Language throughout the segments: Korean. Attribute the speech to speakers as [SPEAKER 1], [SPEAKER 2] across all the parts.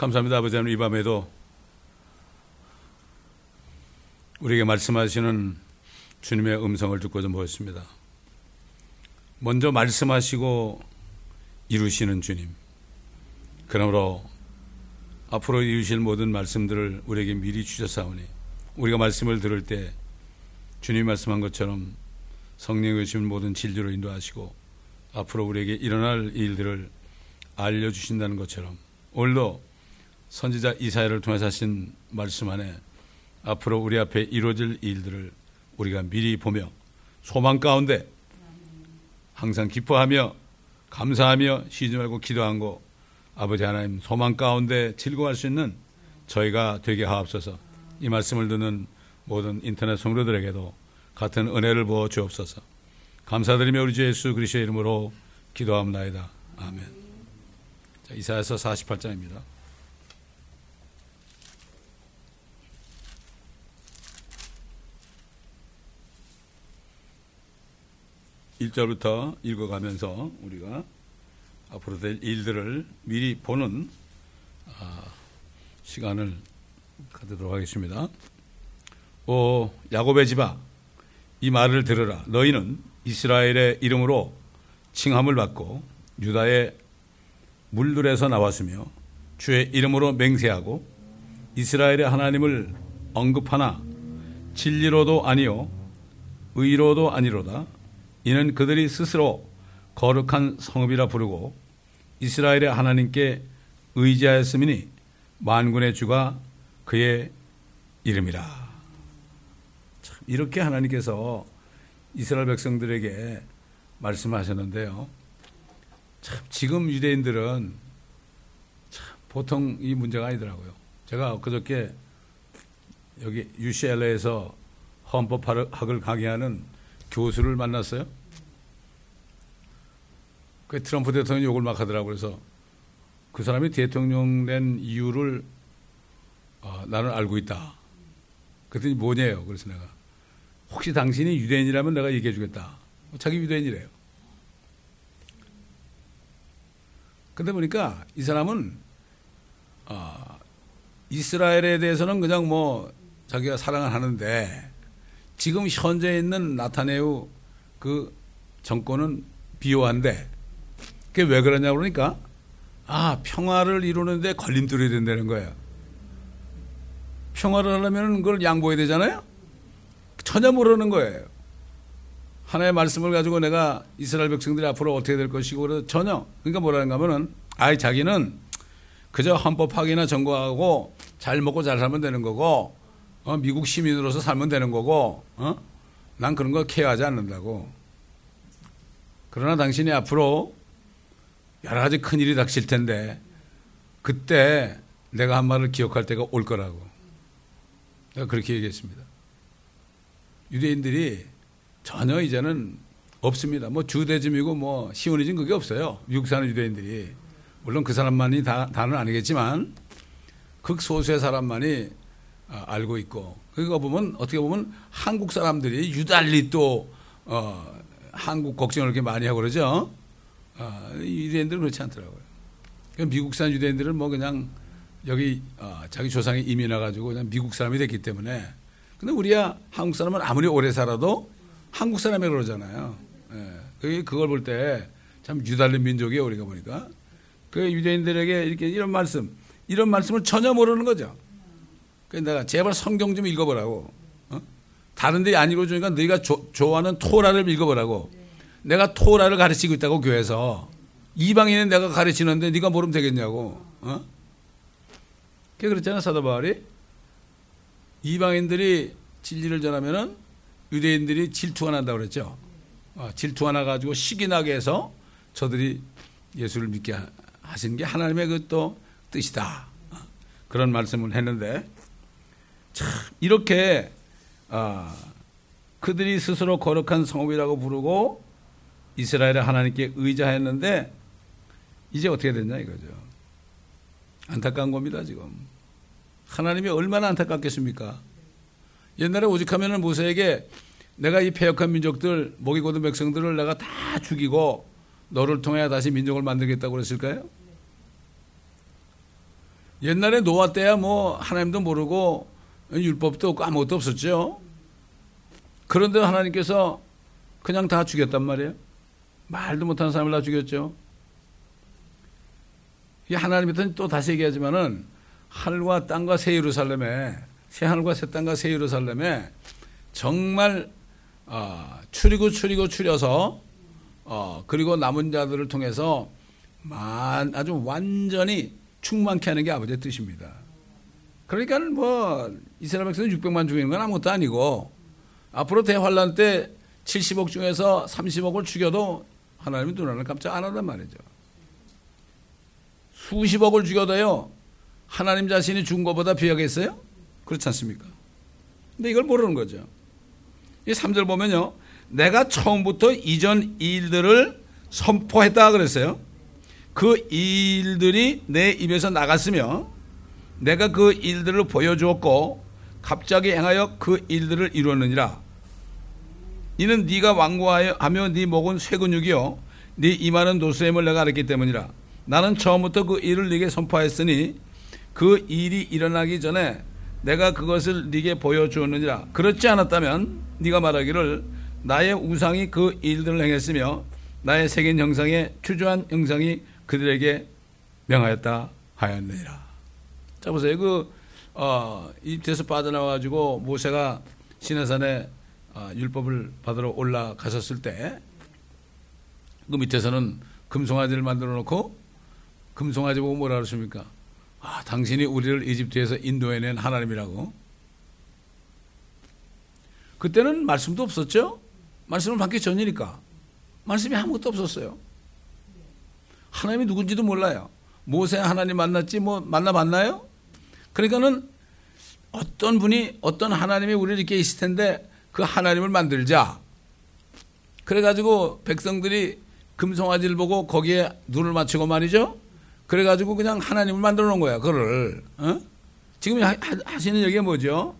[SPEAKER 1] 감사합니다. 아버지 하나님 이 밤에도 우리에게 말씀하시는 주님의 음성을 듣고 좀 보였습니다. 먼저 말씀하시고 이루시는 주님. 그러므로 앞으로 이루실 모든 말씀들을 우리에게 미리 주셨사오니 우리가 말씀을 들을 때 주님 말씀한 것처럼 성령의 주신 모든 진리로 인도하시고 앞으로 우리에게 일어날 일들을 알려주신다는 것처럼 오늘도 선지자 이사야를 통해서 하신 말씀 안에 앞으로 우리 앞에 이루어질 일들을 우리가 미리 보며 소망 가운데 항상 기뻐하며 감사하며 쉬지 말고 기도하고 아버지 하나님 소망 가운데 즐거워할 수 있는 저희가 되게 하옵소서. 이 말씀을 듣는 모든 인터넷 성도들에게도 같은 은혜를 부어 주옵소서. 감사드리며 우리 주 예수 그리스도의 이름으로 기도합나이다. 아멘. 자, 이사야서 48장입니다 1절부터 읽어가면서 우리가 앞으로 될 일들을 미리 보는 아, 시간을 가지도록 하겠습니다. 오 야곱의 집아 이 말을 들으라 너희는 이스라엘의 이름으로 칭함을 받고 유다의 물들에서 나왔으며 주의 이름으로 맹세하고 이스라엘의 하나님을 언급하나 진리로도 아니요 의로도 아니로다 이는 그들이 스스로 거룩한 성읍이라 부르고 이스라엘의 하나님께 의지하였음이니 만군의 주가 그의 이름이라. 참 이렇게 하나님께서 이스라엘 백성들에게 말씀하셨는데요. 참 지금 유대인들은 참 보통 이 문제가 아니더라고요. 제가 그저께 여기 UCLA에서 헌법학을 강의하는 교수를 만났어요. 그 트럼프 대통령이 욕을 막 하더라고 그래서 그 사람이 대통령 된 이유를 어, 나는 알고 있다. 그랬더니 뭐냐요? 그래서 내가 혹시 당신이 유대인이라면 내가 얘기해 주겠다. 자기 유대인이래요. 근데 보니까 이 사람은 어, 이스라엘에 대해서는 그냥 뭐 자기가 사랑을 하는데 지금 현재 있는 나타네우 그 정권은 비호한데 그게 왜 그러냐 그러니까 아 평화를 이루는데 걸림돌이 된다는 거예요. 평화를 하려면 그걸 양보해야 되잖아요. 전혀 모르는 거예요. 하나의 말씀을 가지고 내가 이스라엘 백성들이 앞으로 어떻게 될 것이고 그래서 전혀 그러니까 뭐라는가 하면은 아이 자기는 그저 헌법 확인이나 점거하고 잘 먹고 잘 살면 되는 거고 어, 미국 시민으로서 살면 되는 거고, 어? 난 그런 거 케어하지 않는다고. 그러나 당신이 앞으로 여러 가지 큰 일이 닥칠 텐데, 그때 내가 한 말을 기억할 때가 올 거라고. 내가 그렇게 얘기했습니다. 유대인들이 전혀 이제는 없습니다. 뭐 주대즘이고 뭐 시오니즘 그게 없어요. 미국 사는 유대인들이. 물론 그 사람만이 다, 다는 아니겠지만 극소수의 사람만이 어, 알고 있고 그거 보면 어떻게 보면 한국 사람들이 유달리 또 어, 한국 걱정을 이렇게 많이 하고 그러죠. 어, 유대인들은 그렇지 않더라고요. 미국산 유대인들은 뭐 그냥 여기 어, 자기 조상이 이민 와가지고 그냥 미국 사람이 됐기 때문에 근데 우리야 한국 사람은 아무리 오래 살아도 한국 사람이 그러잖아요. 예. 그걸 볼 때 참 유달린 민족이에요 우리가 보니까 그 유대인들에게 이렇게 이런 말씀 이런 말씀을 전혀 모르는 거죠. 그래서 내가 제발 성경 좀 읽어보라고. 어? 다른 데 안 읽어주니까 너희가 조, 좋아하는 토라를 읽어보라고. 내가 토라를 가르치고 있다고 교회에서. 이방인은 내가 가르치는데 네가 모르면 되겠냐고. 어? 그게 그랬잖아 사도 바울이. 이방인들이 진리를 전하면은 유대인들이 질투가 난다고 그랬죠. 어, 질투가 나가지고 시기 나게 해서 저들이 예수를 믿게 하신 게 하나님의 그 또 뜻이다. 어, 그런 말씀을 했는데 참 이렇게 아, 그들이 스스로 거룩한 성읍이라고 부르고 이스라엘의 하나님께 의지하였는데 이제 어떻게 됐냐 이거죠. 안타까운 겁니다 지금. 하나님이 얼마나 안타깝겠습니까? 옛날에 오직하면은 모세에게 내가 이 폐역한 민족들 목이 고든 백성들을 내가 다 죽이고 너를 통해 다시 민족을 만들겠다고 그랬을까요? 옛날에 노아 때야 뭐 하나님도 모르고 율법도 없고 아무것도 없었죠. 그런데 하나님께서 그냥 다 죽였단 말이에요. 말도 못하는 사람을 다 죽였죠. 이 하나님한테는 또 다시 얘기하지만은 하늘과 땅과 새 예루살렘에 새 하늘과 새 땅과 새 예루살렘에 정말 어, 추리고 추리고 추려서 어, 그리고 남은 자들을 통해서 만, 아주 완전히 충만케 하는 게 아버지의 뜻입니다. 그러니까 뭐 이스라엘 백성 600만 죽이는 건 아무것도 아니고 앞으로 대환란 때 70억 중에서 30억을 죽여도 하나님이 눈을 깜짝 안 한단 말이죠. 수십억을 죽여도요 하나님 자신이 죽은 것보다 비하겠어요? 그렇지 않습니까? 근데 이걸 모르는 거죠. 이 3절 보면요. 내가 처음부터 이전 일들을 선포했다 그랬어요. 그 일들이 내 입에서 나갔으며 내가 그 일들을 보여주었고 갑자기 행하여 그 일들을 이루었느니라. 이는 네가 완고하며 네 목은 쇠근육이요 네 이마는 노쇠임을 내가 알았기 때문이라. 나는 처음부터 그 일을 네게 선포했으니 그 일이 일어나기 전에 내가 그것을 네게 보여주었느니라. 그렇지 않았다면 네가 말하기를 나의 우상이 그 일들을 행했으며 나의 색인 형상의 추조한 형상이 그들에게 명하였다 하였느니라. 자 보세요. 그 어, 이집트에서 빠져나와 가지고 모세가 시내산에 어, 율법을 받으러 올라가셨을 때 그 밑에서는 금송아지를 만들어 놓고 금송아지 보고 뭐라 그러십니까? 아, 당신이 우리를 이집트에서 인도해낸 하나님이라고. 그때는 말씀도 없었죠? 말씀을 받기 전이니까. 말씀이 아무것도 없었어요. 하나님이 누군지도 몰라요. 모세 하나님 만났지 뭐 만나 봤나요? 그러니까는 어떤 분이 어떤 하나님이 우리 이렇게 있을 텐데 그 하나님을 만들자. 그래가지고 백성들이 금송아지를 보고 거기에 눈을 맞추고 말이죠. 그래가지고 그냥 하나님을 만들어 놓은 거야. 그를 어? 지금 하시는 얘기가 뭐죠?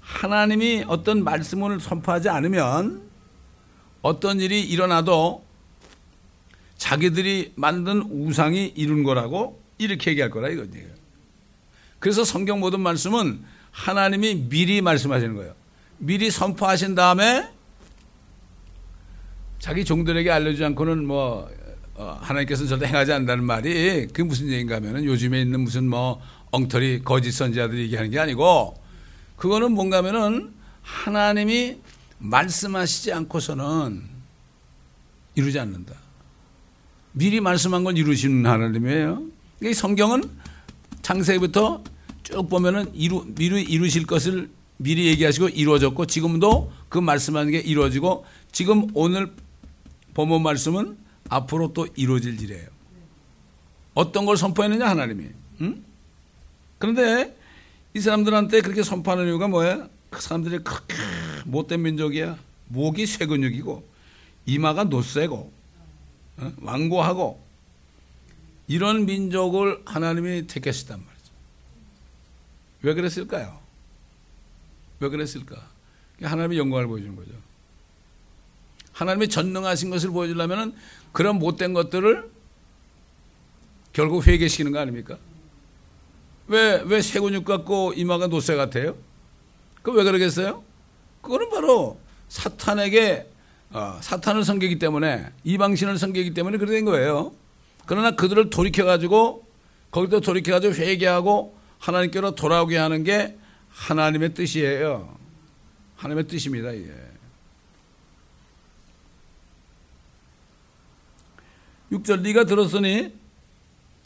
[SPEAKER 1] 하나님이 어떤 말씀을 선포하지 않으면 어떤 일이 일어나도 자기들이 만든 우상이 이룬 거라고 이렇게 얘기할 거라 이거지. 그래서 성경 모든 말씀은 하나님이 미리 말씀하시는 거예요. 미리 선포하신 다음에 자기 종들에게 알려주지 않고는 뭐 어, 하나님께서는 절대 행하지 않는다는 말이 그게 무슨 얘기인가 하면은 요즘에 있는 무슨 뭐 엉터리 거짓 선지자들이 얘기하는 게 아니고 그거는 뭔가 하면은 하나님이 말씀하시지 않고서는 이루지 않는다. 미리 말씀한 건 이루시는 하나님이에요. 이 성경은 창세기부터 쭉 보면은 이루, 미리 이루실 것을 미리 얘기하시고 이루어졌고 지금도 그 말씀하는 게 이루어지고 지금 오늘 본문 말씀은 앞으로 또 이루어질 일이에요. 어떤 걸 선포했느냐 하나님이. 응? 그런데 이 사람들한테 그렇게 선포하는 이유가 뭐야? 그 사람들이 그렇게 못된 민족이야. 목이 쇠근육이고 이마가 노쇠고 어? 완고하고 이런 민족을 하나님이 택했단 말이죠. 왜 그랬을까요? 왜 그랬을까? 하나님의 영광을 보여주는 거죠. 하나님의 전능하신 것을 보여주려면 그런 못된 것들을 결국 회개시키는 거 아닙니까? 왜, 왜 쇠근육 같고 이마가 노쇠 같아요? 그 왜 그러겠어요? 그거는 바로 사탄에게, 어, 사탄을 섬기기 때문에, 이방신을 섬기기 때문에 그렇게 된 거예요. 그러나 그들을 돌이켜가지고, 거기도 돌이켜가지고 회개하고 하나님께로 돌아오게 하는 게 하나님의 뜻이에요. 하나님의 뜻입니다, 이게. 6절 네가 들었으니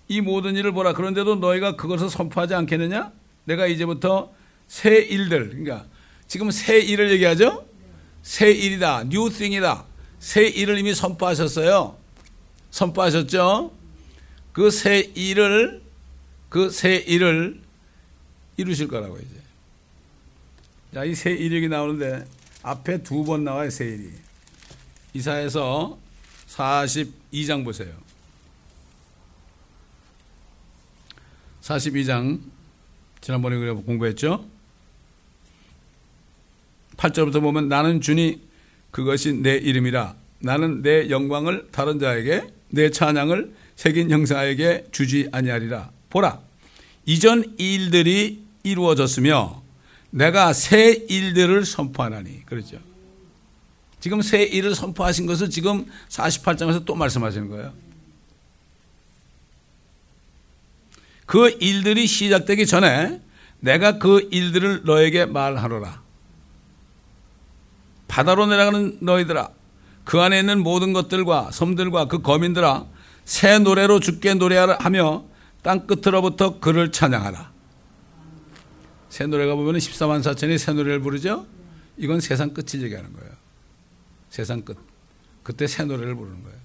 [SPEAKER 1] 이 모든 일을 보라. 그런데도 너희가 그것을 선포하지 않겠느냐? 내가 이제부터 새 일들, 그러니까 지금 새 일을 얘기하죠? 새 일이다. new thing이다. 새 일을 이미 선포하셨어요. 선포하셨죠? 그 새 일을, 그 새 일을 이루실 거라고 이제. 자, 이 새 일이 나오는데 앞에 두 번 나와요, 새 일이. 이사에서 42장 보세요. 42장 지난번에 그래 공부했죠? 8절부터 보면 나는 주니 그것이 내 이름이라 나는 내 영광을 다른 자에게 내 찬양을 새긴 형사에게 주지 아니하리라 보라 이전 일들이 이루어졌으며 내가 새 일들을 선포하나니 그렇죠. 지금 새 일을 선포하신 것을 지금 48장에서 또 말씀하시는 거예요. 그 일들이 시작되기 전에 내가 그 일들을 너에게 말하노라. 바다로 내려가는 너희들아, 그 안에 있는 모든 것들과 섬들과 그 거민들아, 새 노래로 죽게 노래하며 땅 끝으로부터 그를 찬양하라. 새 노래가 보면 14만 4천이 새 노래를 부르죠? 이건 세상 끝을 얘기하는 거예요. 세상 끝. 그때 새 노래를 부르는 거예요.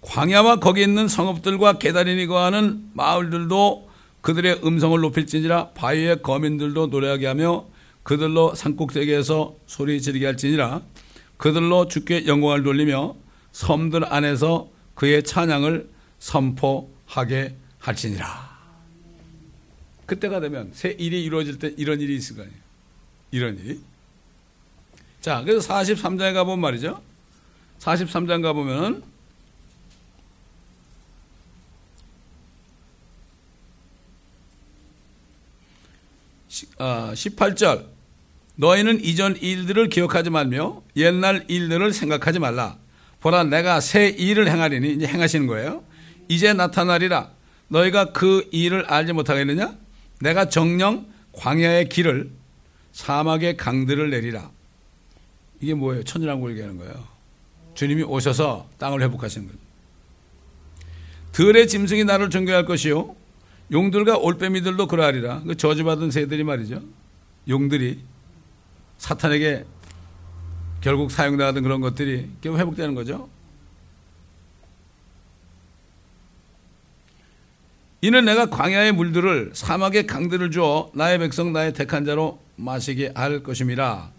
[SPEAKER 1] 광야와 거기 있는 성읍들과 계다리니 거하는 마을들도 그들의 음성을 높일지니라 바위의 거민들도 노래하게 하며 그들로 산꼭대기에서 소리 지르게 할지니라 그들로 주께 영광을 돌리며 섬들 안에서 그의 찬양을 선포하게 할지니라. 그때가 되면 새 일이 이루어질 때 이런 일이 있을 거 아니에요. 이런 일이. 자, 그래서 43장에 가보면 말이죠. 43장 가보면은 18절 아, 너희는 이전 일들을 기억하지 말며 옛날 일들을 생각하지 말라. 보라 내가 새 일을 행하리니 이제 행하시는 거예요. 이제 나타나리라. 너희가 그 일을 알지 못하겠느냐? 내가 정령 광야의 길을 사막의 강들을 내리라. 이게 뭐예요? 천연왕국을 얘기하는 거예요. 주님이 오셔서 땅을 회복하시는 거예요. 들의 짐승이 나를 존경할 것이요. 용들과 올빼미들도 그러하리라. 그 저주받은 새들이 말이죠. 용들이 사탄에게 결국 사용당하던 그런 것들이 회복되는 거죠. 이는 내가 광야의 물들을 사막의 강들을 주어 나의 백성 나의 택한 자로 마시게 할 것임이라.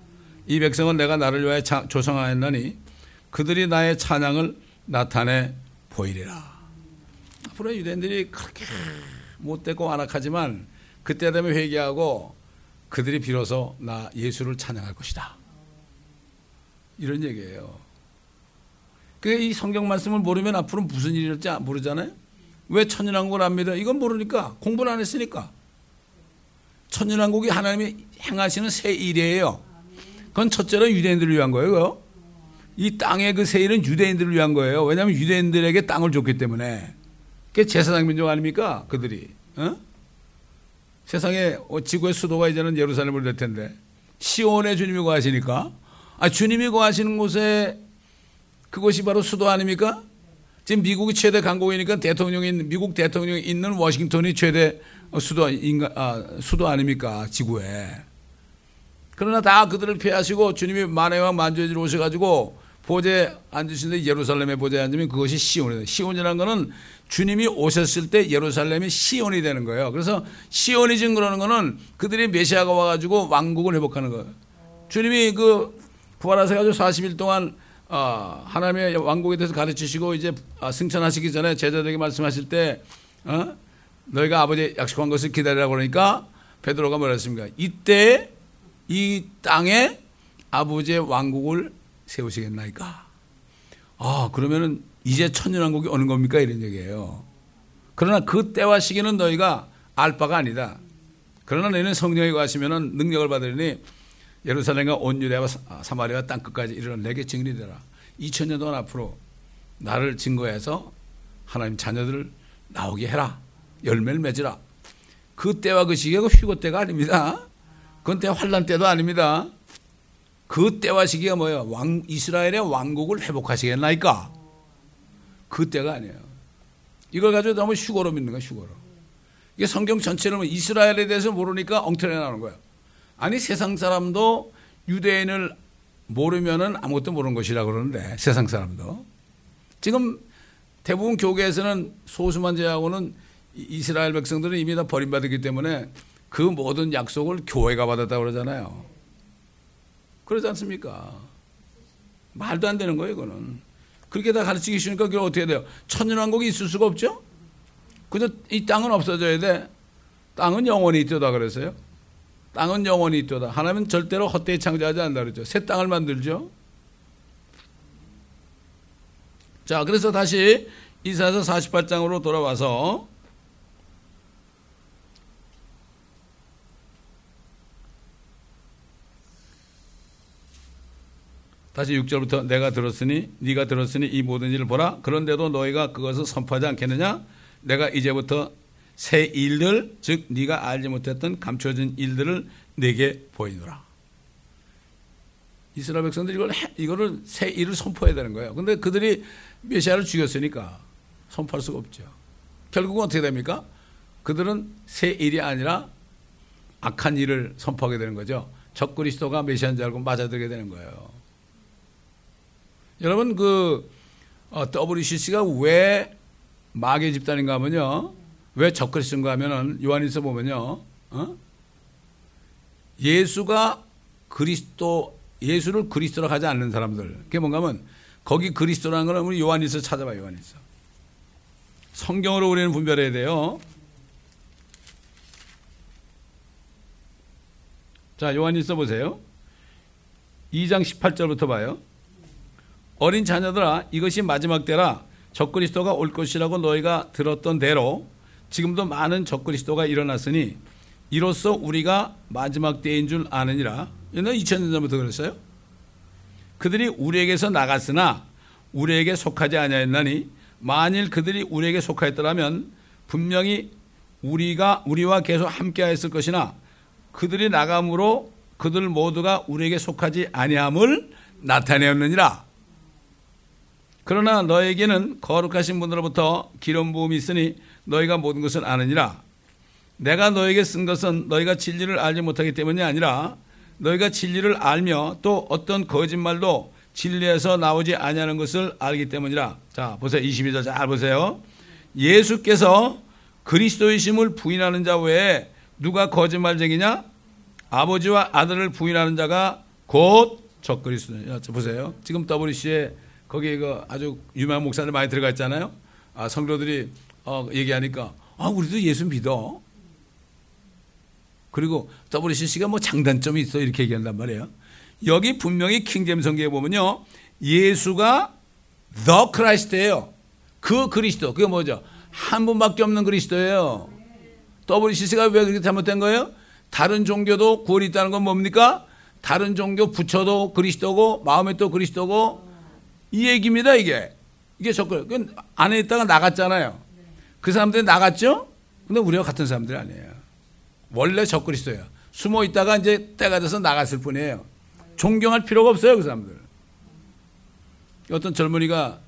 [SPEAKER 1] 이 백성은 내가 나를 위하여 조성하였나니 그들이 나의 찬양을 나타내 보이리라. 앞으로 유대인들이 그렇게 못되고 완악하지만 그때 되면 회개하고 그들이 비로소 나 예수를 찬양할 것이다. 이런 얘기예요. 그이 성경 말씀을 모르면 앞으로 무슨 일이 일지 모르잖아요. 왜 천연왕국을 안 믿어? 이건 모르니까 공부를 안 했으니까. 천연왕국이 하나님이 행하시는 새 일이에요. 그건 첫째로 유대인들을 위한 거예요. 이 땅의 그 새 일은 유대인들을 위한 거예요. 왜냐하면 유대인들에게 땅을 줬기 때문에. 그게 제사장 민족 아닙니까? 그들이. 어? 세상에 어, 지구의 수도가 이제는 예루살렘을 될 텐데 시온에 주님이 거하시니까 아 주님이 거하시는 곳에 그것이 바로 수도 아닙니까? 지금 미국이 최대 강국이니까 대통령이 미국 대통령이 있는 워싱턴이 최대 수도 인가 아, 수도 아닙니까 지구에. 그러나 다 그들을 피하시고 주님이 만해왕 만주에지로 오셔가지고 보좌에 앉으시는데 예루살렘에 보좌에 앉으면 그것이 시온이다. 시온이라는 것은 주님이 오셨을 때 예루살렘이 시온이 되는 거예요. 그래서 시온이즘 그러는 거는 그들이 메시아가 와가지고 왕국을 회복하는 거예요. 주님이 그 부활하셔 가지고 40일 동안 어, 하나님의 왕국에 대해서 가르치시고 이제 아, 승천하시기 전에 제자들에게 말씀하실 때 어? 너희가 아버지 약속한 것을 기다리라 그러니까 베드로가 뭐라 했습니까? 이때 이 땅에 아버지의 왕국을 세우시겠나이까? 아, 그러면은 이제 천년왕국이 오는 겁니까? 이런 얘기예요. 그러나 그 때와 시기는 너희가 알 바가 아니다. 그러나 너희는 성령에 가시면은 능력을 받으니 예루살렘과 온 유대와 사마리아 땅 끝까지 이르러 내게 증인이 되라. 2000년 동안 앞으로 나를 증거해서 하나님 자녀들을 나오게 해라. 열매를 맺으라. 그 때와 그 시기가 휴고 때가 아닙니다. 그건 때 환란 때도 아닙니다. 그 때와 시기가 뭐예요? 왕, 이스라엘의 왕국을 회복하시겠나이까? 그 때가 아니에요. 이걸 가지고 너무 휴거로 믿는 거야, 휴거로. 이게 성경 전체를 이스라엘에 대해서 모르니까 엉터리 나오는 거야. 아니, 세상 사람도 유대인을 모르면은 아무것도 모르는 것이라 그러는데, 세상 사람도. 지금 대부분 교계에서는 소수만 제하고는 이스라엘 백성들은 이미 다 버림받았기 때문에 그 모든 약속을 교회가 받았다고 그러잖아요. 그러지 않습니까? 말도 안 되는 거예요, 이거는. 그렇게 다 가르치기 쉬우니까 그게 어떻게 돼요? 천년왕국이 있을 수가 없죠? 그저 이 땅은 없어져야 돼. 땅은 영원히 있도다 그랬어요. 땅은 영원히 있도다. 하나님은 절대로 헛되이 창조하지 않는다 그랬죠. 새 땅을 만들죠. 자, 그래서 다시 이사서 48장으로 돌아와서 다시 6절부터 내가 들었으니 네가 들었으니 이 모든 일을 보라. 그런데도 너희가 그것을 선포하지 않겠느냐? 내가 이제부터 새 일들 즉 네가 알지 못했던 감춰진 일들을 내게 보이노라. 이스라엘 백성들이 이걸 해, 이거를 새 일을 선포해야 되는 거예요. 근데 그들이 메시아를 죽였으니까 선포할 수가 없죠. 결국은 어떻게 됩니까? 그들은 새 일이 아니라 악한 일을 선포하게 되는 거죠. 적그리스도가 메시아인 줄 알고 맞아들게 되는 거예요 여러분 그 어, WCC가 왜 마귀 집단인가 하면요. 왜 적그리스도인가 하면은 요한일서 보면요. 어? 예수가 그리스도 예수를 그리스도로 하지 않는 사람들. 그게 뭔가 하면 거기 그리스도라는 걸 우리 요한일서 찾아봐 요한일서. 성경으로 우리는 분별해야 돼요. 자, 요한일서 보세요. 2장 18절부터 봐요. 어린 자녀들아 이것이 마지막 때라 적그리스도가 올 것이라고 너희가 들었던 대로 지금도 많은 적그리스도가 일어났으니 이로써 우리가 마지막 때인 줄 아느니라. 옛날 2000년 전부터 그랬어요. 그들이 우리에게서 나갔으나 우리에게 속하지 아니하였나니 만일 그들이 우리에게 속하였더라면 분명히 우리가 우리와 계속 함께하였을 것이나 그들이 나감으로 그들 모두가 우리에게 속하지 아니함을 나타내었느니라. 그러나 너에게는 거룩하신 분으로부터 기름 부음이 있으니 너희가 모든 것을 아느니라. 내가 너에게 쓴 것은 너희가 진리를 알지 못하기 때문이 아니라 너희가 진리를 알며 또 어떤 거짓말도 진리에서 나오지 아니하는 것을 알기 때문이라. 자, 보세요. 22절 잘 보세요. 예수께서 그리스도이심을 부인하는 자 외에 누가 거짓말쟁이냐? 아버지와 아들을 부인하는 자가 곧 적그리스도냐. 보세요. 지금 WC에 거기에 그 아주 유명한 목사들 많이 들어가 있잖아요. 아, 성도들이 어, 얘기하니까 아, 우리도 예수 믿어. 그리고 WCC가 뭐 장단점이 있어 이렇게 얘기한단 말이에요. 여기 분명히 킹잼 성경에 보면요. 예수가 the Christ예요. 그 그리스도. 그게 뭐죠? 한 분밖에 없는 그리스도예요. WCC가 왜 그렇게 잘못된 거예요? 다른 종교도 구원이 있다는 건 뭡니까? 다른 종교 부처도 그리스도고 마음에 또 그리스도고 이 얘기입니다, 이게. 이게 접근. 그 안에 있다가 나갔잖아요. 그 사람들이 나갔죠? 근데 우리와 같은 사람들이 아니에요. 원래 적그리스도예요. 숨어 있다가 이제 때가 돼서 나갔을 뿐이에요. 존경할 필요가 없어요, 그 사람들. 어떤 젊은이가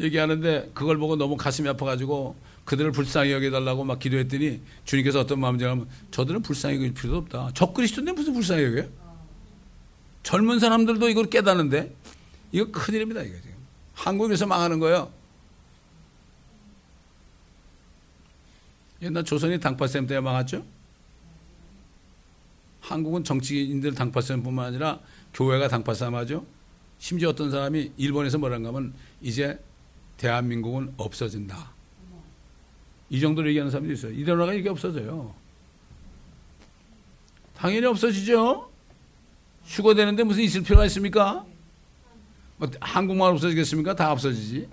[SPEAKER 1] 얘기하는데 그걸 보고 너무 가슴이 아파가지고 그들을 불쌍히 여겨달라고 막 기도했더니 주님께서 어떤 마음인지 알면 저들은 불쌍히 여길 필요도 없다. 적그리스도인데 무슨 불쌍히 여겨요? 젊은 사람들도 이걸 깨닫는데 이거 큰일입니다, 이거 지금. 한국에서 망하는 거예요. 옛날 조선이 당파쌤 때문에 망했죠? 한국은 정치인들 당파쌤뿐만 아니라 교회가 당파쌤 하죠? 심지어 어떤 사람이 일본에서 뭐라는가 하면 이제 대한민국은 없어진다. 이 정도로 얘기하는 사람도 있어요. 이대로가 이게 없어져요. 당연히 없어지죠? 휴거되는데 무슨 있을 필요가 있습니까? 뭐 한국말 없어지겠습니까? 다 없어지지.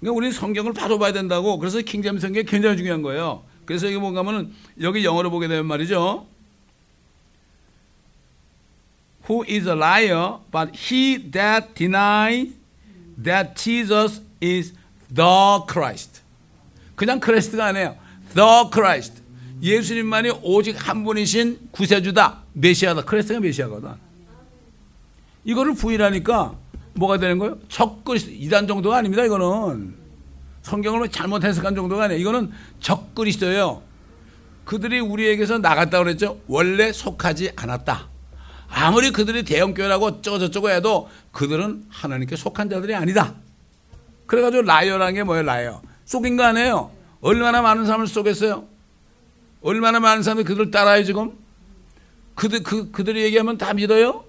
[SPEAKER 1] 그러니까 우리 성경을 바로 봐야 된다고. 그래서 킹잼 성경이 굉장히 중요한 거예요. 그래서 이게 뭔가 하면 여기 영어로 보게 되면 말이죠. Who is a liar, but he that denies that Jesus is the Christ. 그냥 크리스트가 아니에요. The Christ. 예수님만이 오직 한 분이신 구세주다. 메시아다. 크리스트가 메시아거든. 이거를 부인하니까 뭐가 되는 거예요? 적그리스도 이단 정도가 아닙니다. 이거는 성경을 잘못 해석한 정도가 아니에요. 이거는 적그리스도예요. 그들이 우리에게서 나갔다 그랬죠. 원래 속하지 않았다. 아무리 그들이 대형교회라고 어쩌고저쩌고 해도 그들은 하나님께 속한 자들이 아니다. 그래가지고 liar라는 게 뭐예요, liar? 속인 거 아니에요. 얼마나 많은 사람을 속였어요? 얼마나 많은 사람이 그들 따라요, 지금? 그들, 그, 그들이 얘기하면 다 믿어요?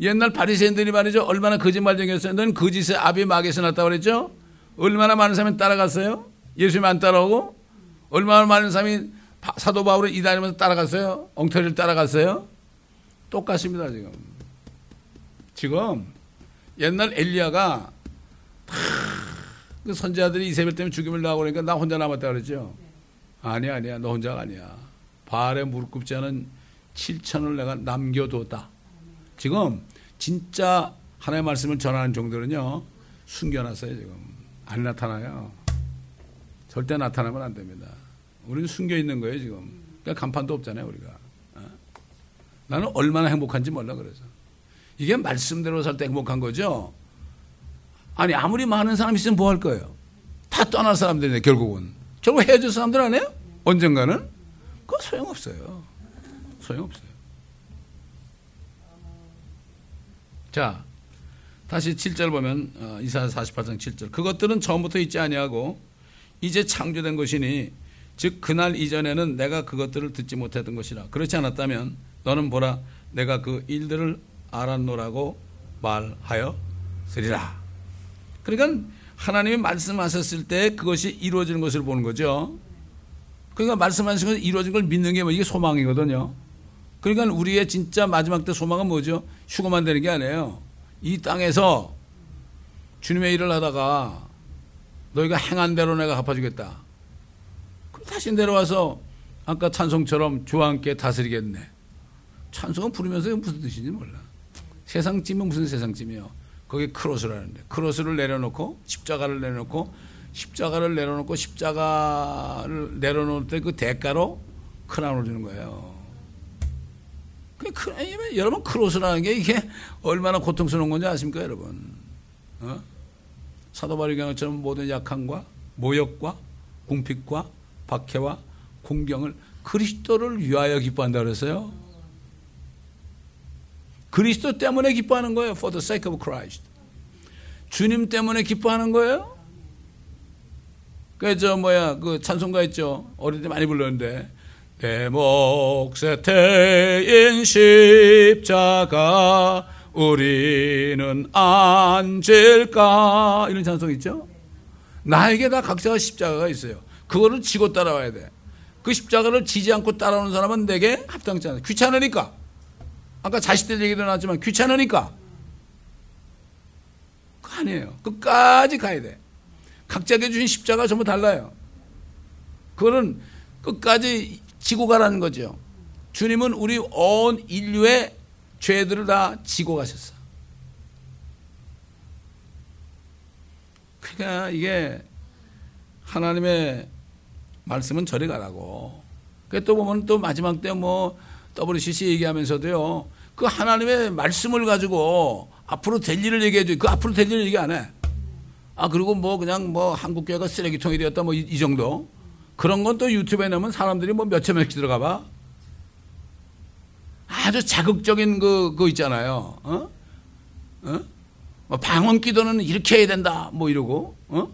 [SPEAKER 1] 옛날 바리새인들이 말이죠. 얼마나 거짓말쟁이였어요. 너는 거짓의 아비 마귀에서 났다고 그랬죠. 얼마나 많은 사람이 따라갔어요. 예수님 안 따라오고 얼마나 많은 사람이 사도 바울을 이단이라면서 따라갔어요. 엉터리를 따라갔어요. 똑같습니다 지금. 지금 옛날 엘리야가 그 선지자들이 이세벨 때문에 죽임을 당하고 그러니까 나 혼자 남았다 그러죠. 아니야, 아니야. 너 혼자가 아니야. 발에 무릎 꿇지 않은 7천을 내가 남겨뒀다. 지금 진짜 하나님의 말씀을 전하는 정도는요. 숨겨놨어요, 지금. 안 나타나요. 절대 나타나면 안 됩니다. 우리는 숨겨 있는 거예요, 지금. 그러니까 간판도 없잖아요, 우리가. 어? 나는 얼마나 행복한지 몰라, 그래서. 이게 말씀대로 살 때 행복한 거죠? 아니, 아무리 많은 사람 있으면 뭐 할 거예요? 다 떠날 사람들인데, 결국은. 결국 헤어질 사람들 아니에요? 언젠가는? 그거 소용없어요. 소용없어요. 자, 다시 7절 보면 어, 이사 48장 7절. 그것들은 처음부터 있지 아니하고 이제 창조된 것이니 즉 그날 이전에는 내가 그것들을 듣지 못했던 것이라. 그렇지 않았다면 너는 보라 내가 그 일들을 알았노라고 말하였으리라. 그러니까 하나님이 말씀하셨을 때 그것이 이루어지는 것을 보는 거죠. 그러니까 말씀하신 것이 이루어진 걸 믿는 게 뭐 이게 소망이거든요. 그러니까 우리의 진짜 마지막 때 소망은 뭐죠? 휴거만 되는 게 아니에요. 이 땅에서 주님의 일을 하다가 너희가 행한 대로 내가 갚아주겠다. 그럼 다시 내려와서 아까 찬송처럼 주와 함께 다스리겠네. 찬송은 부르면서 무슨 뜻인지 몰라. 세상 짐은 무슨 세상 짐이요? 거기 cross를 하는데 cross를 내려놓고 십자가를 내려놓고 십자가를 내려놓고 십자가를 내려놓을 때 그 대가로 crown을 주는 거예요. 그, 여러분 cross라는 게 이게 얼마나 고통스러운 건지 아십니까 여러분? 어? 사도 바울경처럼 모든 약함과 모욕과 궁핍과 박해와 공경을 그리스도를 위하여 기뻐한다 그랬어요. 그리스도 때문에 기뻐하는 거예요. For the sake of Christ. 주님 때문에 기뻐하는 거예요. 그저 뭐야 그 찬송가 있죠. 어릴 때 많이 불렀는데 내 몫에 태인 십자가 우리는 앉을까 이런 찬송 있죠. 나에게 다 각자가 십자가가 있어요. 그거를 지고 따라와야 돼. 그 십자가를 지지 않고 따라오는 사람은 내게 합당치 않아. 귀찮으니까. 아까 자식들 얘기도 나왔지만 귀찮으니까. 그 아니에요. 끝까지 가야 돼. 각자에게 주신 십자가 전부 달라요. 그거는 끝까지 지고 가라는 거죠. 주님은 우리 온 인류의 죄들을 다 지고 가셨어. 그러니까 이게 하나님의 말씀은 저리 가라고. 또 보면 또 마지막 때 뭐 WCC 얘기하면서도요. 그 하나님의 말씀을 가지고 앞으로 될 일을 얘기해 줘. 그 앞으로 될 일을 얘기 안 해. 아 그리고 뭐 그냥 뭐 한국교회가 쓰레기통이 되었다 뭐 이 정도. 그런 건 또 유튜브에 넣으면 사람들이 뭐 몇천 명씩 들어가 봐. 아주 자극적인 그, 그 있잖아요. 어? 어? 뭐 방언 기도는 이렇게 해야 된다. 뭐 이러고, 어?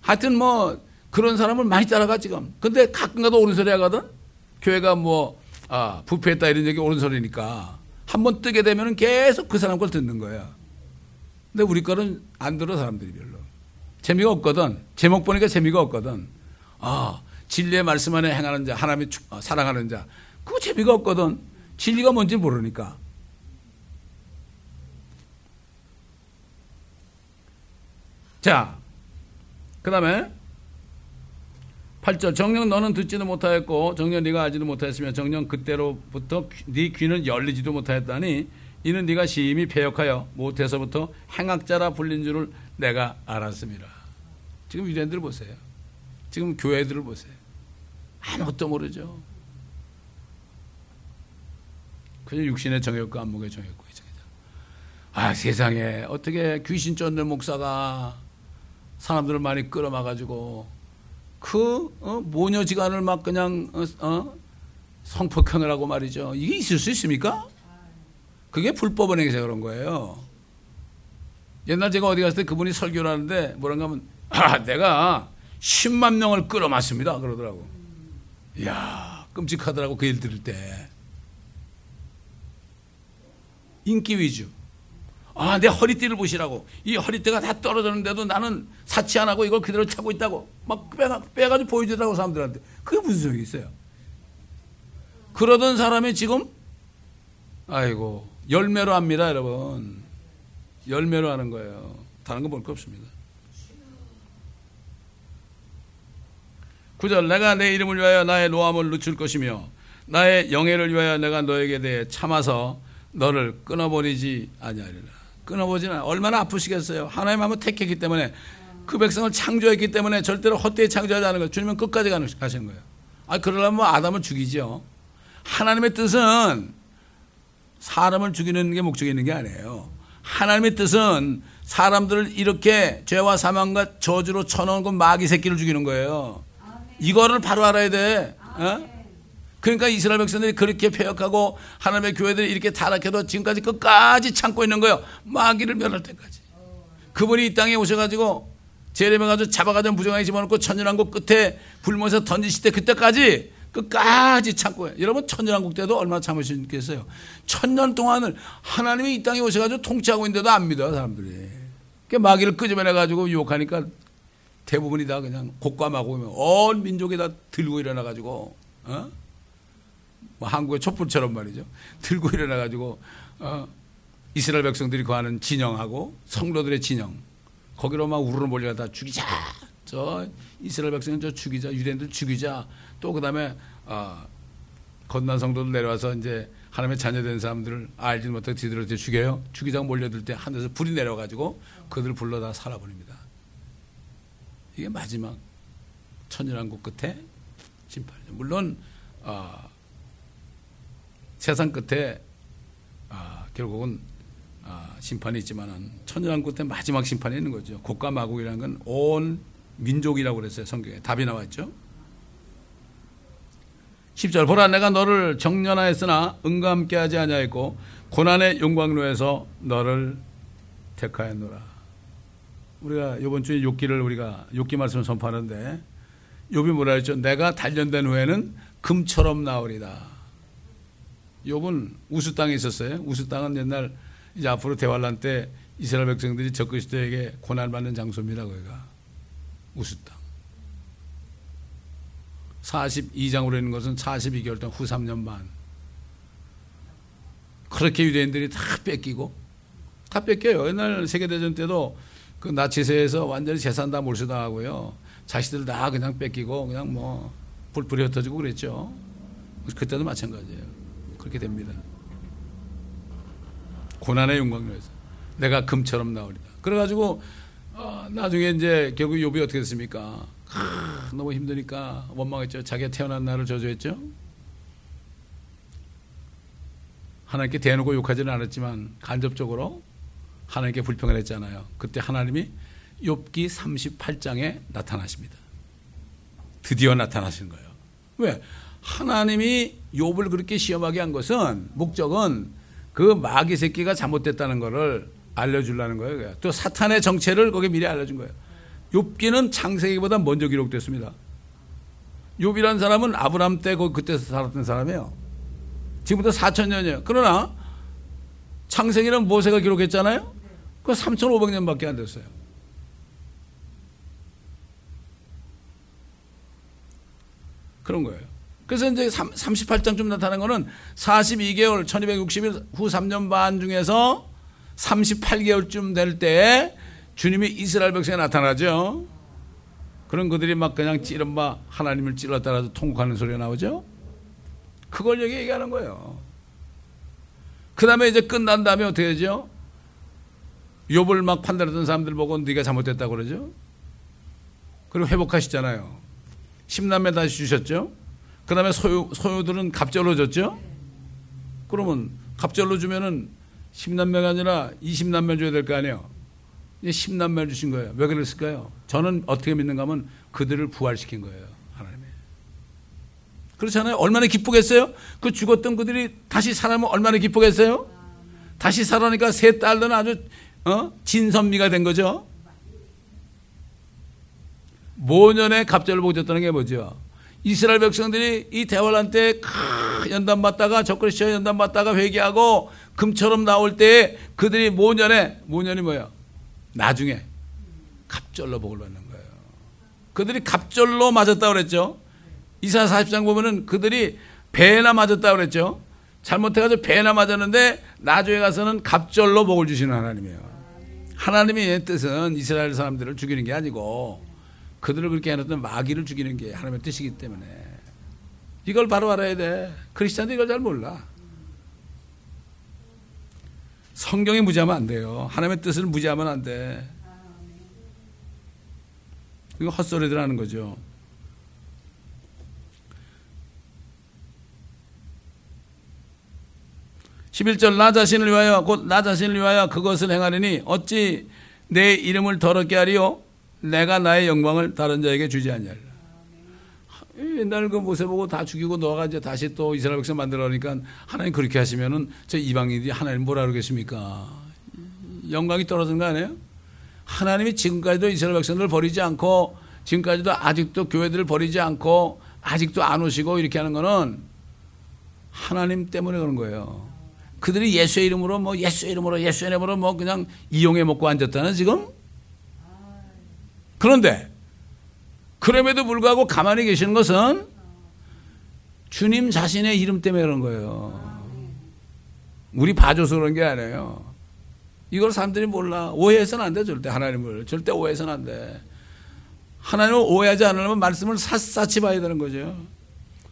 [SPEAKER 1] 하여튼 뭐 그런 사람을 많이 따라가 지금. 근데 가끔 가도 옳은 소리 하거든? 교회가 뭐, 아, 부패했다 이런 얘기 옳은 소리니까. 한 번 뜨게 되면 계속 그 사람 걸 듣는 거야. 근데 우리 거는 안 들어 사람들이 별로. 재미가 없거든. 제목 보니까 재미가 없거든. 아, 진리의 말씀 안에 행하는 자, 하나님의 어, 사랑하는 자. 그거 재미가 없거든. 진리가 뭔지 모르니까. 자, 그 다음에 8절 정령 너는 듣지도 못하였고 정령 네가 알지도 못하였으며 정령 그때로부터 네 귀는 열리지도 못하였다니 이는 네가 심히 배역하여 못해서부터 행악자라 불린 줄을 내가 알았습니다. 지금 유대인들 보세요. 지금 교회들을 보세요. 아무것도 모르죠. 그냥 육신의 정욕과 안목의 정욕과 이정이다. 아 세상에 어떻게 귀신 쫓는 목사가 사람들을 많이 끌어막아가지고 그 어, 모녀지간을 막 그냥 어, 어? 성폭행을 하고 말이죠. 이게 있을 수 있습니까? 그게 불법 은 행위서 그런 거예요. 옛날 제가 어디 갔을 때 그분이 설교를 하는데 뭐란가 하면 아 내가 10만 명을 끌어맞습니다 그러더라고. 이야 끔찍하더라고 그 일 들을 때. 인기 위주. 아, 내 허리띠를 보시라고. 이 허리띠가 다 떨어졌는데도 나는 사치 안 하고 이걸 그대로 차고 있다고. 막 빼가, 빼가지고 보여주더라고, 사람들한테. 그게 무슨 소용이 있어요? 그러던 사람이 지금, 아이고, 열매로 합니다, 여러분. 열매로 하는 거예요. 다른 거 볼 거 없습니다. 구절 내가 내 이름을 위하여 나의 노함을 늦출 것이며 나의 영예를 위하여 내가 너에게 대해 참아서 너를 끊어버리지 아니하리라. 끊어보지는 얼마나 아프시겠어요. 하나님 한번 택했기 때문에 그 백성을 창조했기 때문에 절대로 헛되이 창조하지 않은 거예요. 주님은 끝까지 가시는 거예요. 아 그러려면 뭐 아담을 죽이죠. 하나님의 뜻은 사람을 죽이는 게 목적이 있는 게 아니에요. 하나님의 뜻은 사람들을 이렇게 죄와 사망과 저주로 쳐놓은 그 마귀 새끼를 죽이는 거예요. 이거를 바로 알아야 돼. 어? 그러니까 이스라엘 백성들이 그렇게 폐역하고 하나님의 교회들이 이렇게 타락해도 지금까지 끝까지 참고 있는 거예요. 마귀를 멸할 때까지. 그분이 이 땅에 오셔가지고 제레미야 가지고 잡아가지고 무정하게 집어넣고 천연왕국 끝에 불면서 던지실 때 그때까지 끝까지 참고 여러분 천년왕국 때도 얼마나 참으셨겠어요. 천년 동안을 하나님이 이 땅에 오셔가지고 통치하고 있는데도 안 믿어요 사람들이. 그 마귀를 끄집어내가지고 유혹하니까 대부분이 다 그냥 곡감하고 온 민족이 다 들고 일어나 가지고 어? 뭐 한국의 촛불처럼 말이죠. 들고 일어나 가지고 어? 이스라엘 백성들이 거하는 진영하고 성도들의 진영 거기로 막 우르르 몰려다 죽이자. 저 이스라엘 백성은 저 죽이자. 유대인들 죽이자. 또 그다음에 어, 건난 성도들 내려와서 이제 하나님의 자녀된 사람들을 알지 못하고 뒤들어 죽여요. 죽이자고 몰려들 때 하늘에서 불이 내려가지고 그들을 불러 다 살아버립니다. 이게 마지막 천연왕국 끝에 심판이죠. 물론 어, 세상 끝에 어, 결국은 어, 심판이 있지만은 천연왕국 때 마지막 심판이 있는 거죠. 국가 마국이라는 건 온 민족이라고 그랬어요. 성경에 답이 나왔죠. 10절 보라 내가 너를 정년하였으나 은과 함께 하지 아니하였고 고난의 용광로에서 너를 택하였노라. 우리가 이번 주에 욕기를 우리가 욕기 말씀을 선포하는데 욥이 뭐라 했죠? 내가 단련된 후에는 금처럼 나오리다. 욥은 우수 땅에 있었어요. 우수 땅은 옛날 이제 앞으로 대환란 때 이스라엘 백성들이 적그리스도에게 고난 받는 장소입니다. 거기가 우수 땅. 42장으로 있는 것은 42개월 동안 후 3년 반. 그렇게 유대인들이 다 뺏기고 다 뺏겨요. 옛날 세계대전 때도 그 나치세에서 완전히 재산 다 몰수당하고요. 자식들 다 그냥 뺏기고 그냥 뭐 불불이 흩어지고 그랬죠. 그때도 마찬가지예요. 그렇게 됩니다. 고난의 영광로에서 내가 금처럼 나오리다. 그래가지고 어, 나중에 이제 결국 욥이 어떻게 됐습니까? 하, 너무 힘드니까 원망했죠. 자기가 태어난 날을 저주했죠. 하나님께 대놓고 욕하지는 않았지만 간접적으로 하나님께 불평을 했잖아요. 그때 하나님이 욥기 38장에 나타나십니다. 드디어 나타나신 거예요. 왜? 하나님이 욥을 그렇게 시험하게 한 것은 목적은 그 마귀 새끼가 잘못됐다는 것을 알려주려는 거예요. 또 사탄의 정체를 거기 미리 알려준 거예요. 욥기는 창세기보다 먼저 기록됐습니다. 욥이라는 사람은 아브람 때 그때 살았던 사람이에요. 지금부터 4천 년이에요. 그러나 창세기는 모세가 기록했잖아요. 그 3,500년밖에 안 됐어요. 그런 거예요. 그래서 이제 38장쯤 나타난 거는 42개월, 1260일 후 3년 반 중에서 38개월쯤 될 때 주님이 이스라엘 백성에 나타나죠. 그런 그들이 막 그냥 찌른바 하나님을 찔렀다라도 통곡하는 소리가 나오죠. 그걸 여기 얘기하는 거예요. 그 다음에 이제 끝난 다음에 어떻게 되죠? 욥을 막 판단했던 사람들 보고 네가 잘못됐다고 그러죠. 그리고 회복하시잖아요. 10남매 다시 주셨죠. 그 다음에 소유, 소유들은 갑절로 줬죠. 그러면 갑절로 주면은 10남매가 아니라 20남매 줘야 될 거 아니에요. 10남매 주신 거예요. 왜 그랬을까요? 저는 어떻게 믿는가 하면 그들을 부활시킨 거예요. 하나님이. 그렇잖아요. 얼마나 기쁘겠어요? 그 죽었던 그들이 다시 살아면 얼마나 기쁘겠어요? 다시 살아니까 세 딸들은 아주 어? 진선미가 된 거죠. 모년의 갑절을 보셨다는 게 뭐죠? 이스라엘 백성들이 이 대환란 때 연단 받다가 적그리스도 연단 받다가 회개하고 금처럼 나올 때 그들이 모년에 모년이 뭐야? 나중에 갑절로 복을 받는 거예요. 그들이 갑절로 맞았다 그랬죠. 이사 40장 보면은 그들이 배나 맞았다 그랬죠. 잘못해가지고 배나 맞았는데 나중에 가서는 갑절로 복을 주시는 하나님이에요. 하나님의 뜻은 이스라엘 사람들을 죽이는 게 아니고 그들을 그렇게 해놨던 마귀를 죽이는 게 하나님의 뜻이기 때문에 이걸 바로 알아야 돼. 크리스찬도 이걸 잘 몰라. 성경에 무지하면 안 돼요. 하나님의 뜻을 무지하면 안 돼. 이거 헛소리들 하는 거죠. 11절 나 자신을 위하여 곧 나 자신을 위하여 그것을 행하리니 어찌 내 이름을 더럽게 하리요 내가 나의 영광을 다른 자에게 주지 않냐리라. 옛날 그 모세 보고 다 죽이고 너가 이제 다시 또 이스라엘 백성 만들어니까 하나님 그렇게 하시면은 저 이방인들이 하나님 뭐라 그러겠습니까? 영광이 떨어진 거 아니에요? 하나님이 지금까지도 이스라엘 백성들을 버리지 않고 지금까지도 아직도 교회들을 버리지 않고 아직도 안 오시고 이렇게 하는 거는 하나님 때문에 그런 거예요. 그들이 예수의 이름으로 뭐 예수의 이름으로 예수의 이름으로 뭐 그냥 이용해 먹고 앉았다는 지금? 그런데 그럼에도 불구하고 가만히 계시는 것은 주님 자신의 이름 때문에 그런 거예요. 우리 봐줘서 그런 게 아니에요. 이걸 사람들이 몰라. 오해해서는 안 돼, 절대. 하나님을. 절대 오해해서는 안 돼. 하나님을 오해하지 않으려면 말씀을 샅샅이 봐야 되는 거죠.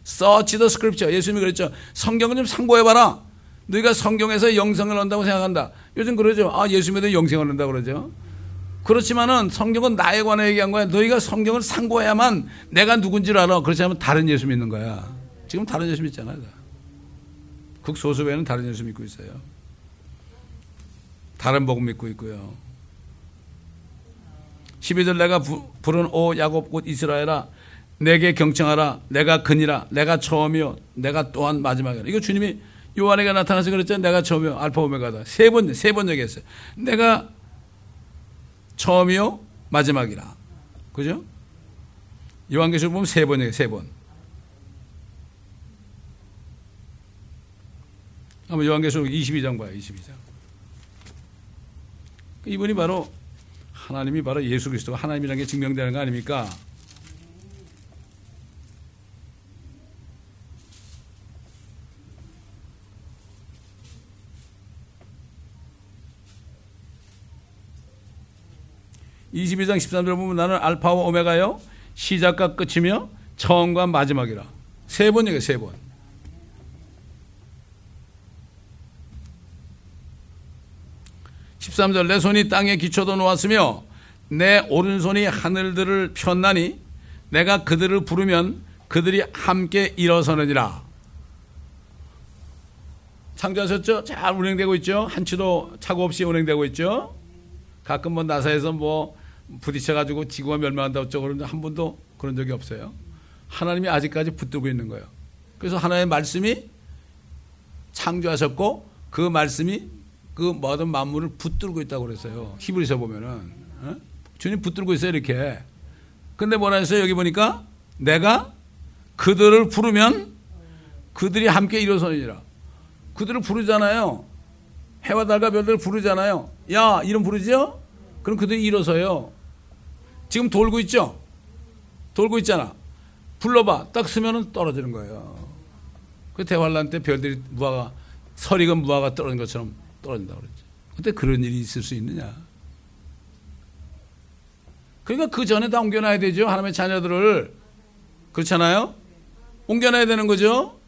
[SPEAKER 1] Search the scripture. 예수님이 그랬죠. 성경을 좀 상고해봐라. 너희가 성경에서 영생을 얻는다고 생각한다. 요즘 그러죠. 아, 예수 믿어 영생을 얻는다 그러죠. 그렇지만은 성경은 나에 관해 얘기한 거야. 너희가 성경을 상고해야만 내가 누군지를 알아. 그렇지 않으면 다른 예수 믿는 거야. 지금 다른 예수 믿잖아요. 극소수배는 다른 예수 믿고 있어요. 다른 복음 믿고 있고요. 12절 내가 부른 오 야곱 곧 이스라엘아 내게 경청하라 내가 근이라 내가 처음이요 내가 또한 마지막이라 이거 주님이 요한에게 나타나서 그랬죠. 내가 처음이요. 알파 오메가다. 세 번 세 번 얘기했어요. 내가 처음이요? 마지막이라. 그죠? 요한계시록 보면 세번 얘기해 세번. 한번 요한계시록 22장 봐요. 22장. 이분이 바로 하나님이 바로 예수 그리스도가 하나님이라는 게 증명되는 거 아닙니까? (22장 13절) 보면 나는 알파와 오메가요 시작과 끝이며 처음과 마지막이라 세 번 얘기해 세번 13절 내 손이 땅에 기초도 놓았으며 내 오른손이 하늘들을 폈나니 내가 그들을 부르면 그들이 함께 일어서느니라. 창조하셨죠? 잘 운행되고 있죠? 한치도 착오 없이 운행되고 있죠? 가끔 뭐 나사에서 뭐 부딪혀가지고 지구가 멸망한다 어쩌고 그러는데 한 번도 그런 적이 없어요. 하나님이 아직까지 붙들고 있는 거예요. 그래서 하나님의 말씀이 창조하셨고 그 말씀이 그 모든 만물을 붙들고 있다고 그랬어요. 히브리서 보면은 어? 주님 붙들고 있어요 이렇게. 근데 뭐라 했어요 여기 보니까 내가 그들을 부르면 그들이 함께 일어서니라. 그들을 부르잖아요. 해와 달과 별들을 부르잖아요. 야 이름 부르죠? 그럼 그들이 일어서요. 지금 돌고 있죠? 돌고 있잖아. 불러봐. 딱 쓰면은 떨어지는 거예요. 그 대환란 때 별들이 무화가 설익은 무화가 떨어진 것처럼 떨어진다고 그랬죠. 근데 그런 일이 있을 수 있느냐? 그러니까 그 전에 다 옮겨놔야 되죠. 하나님의 자녀들을. 그렇잖아요? 옮겨놔야 되는 거죠.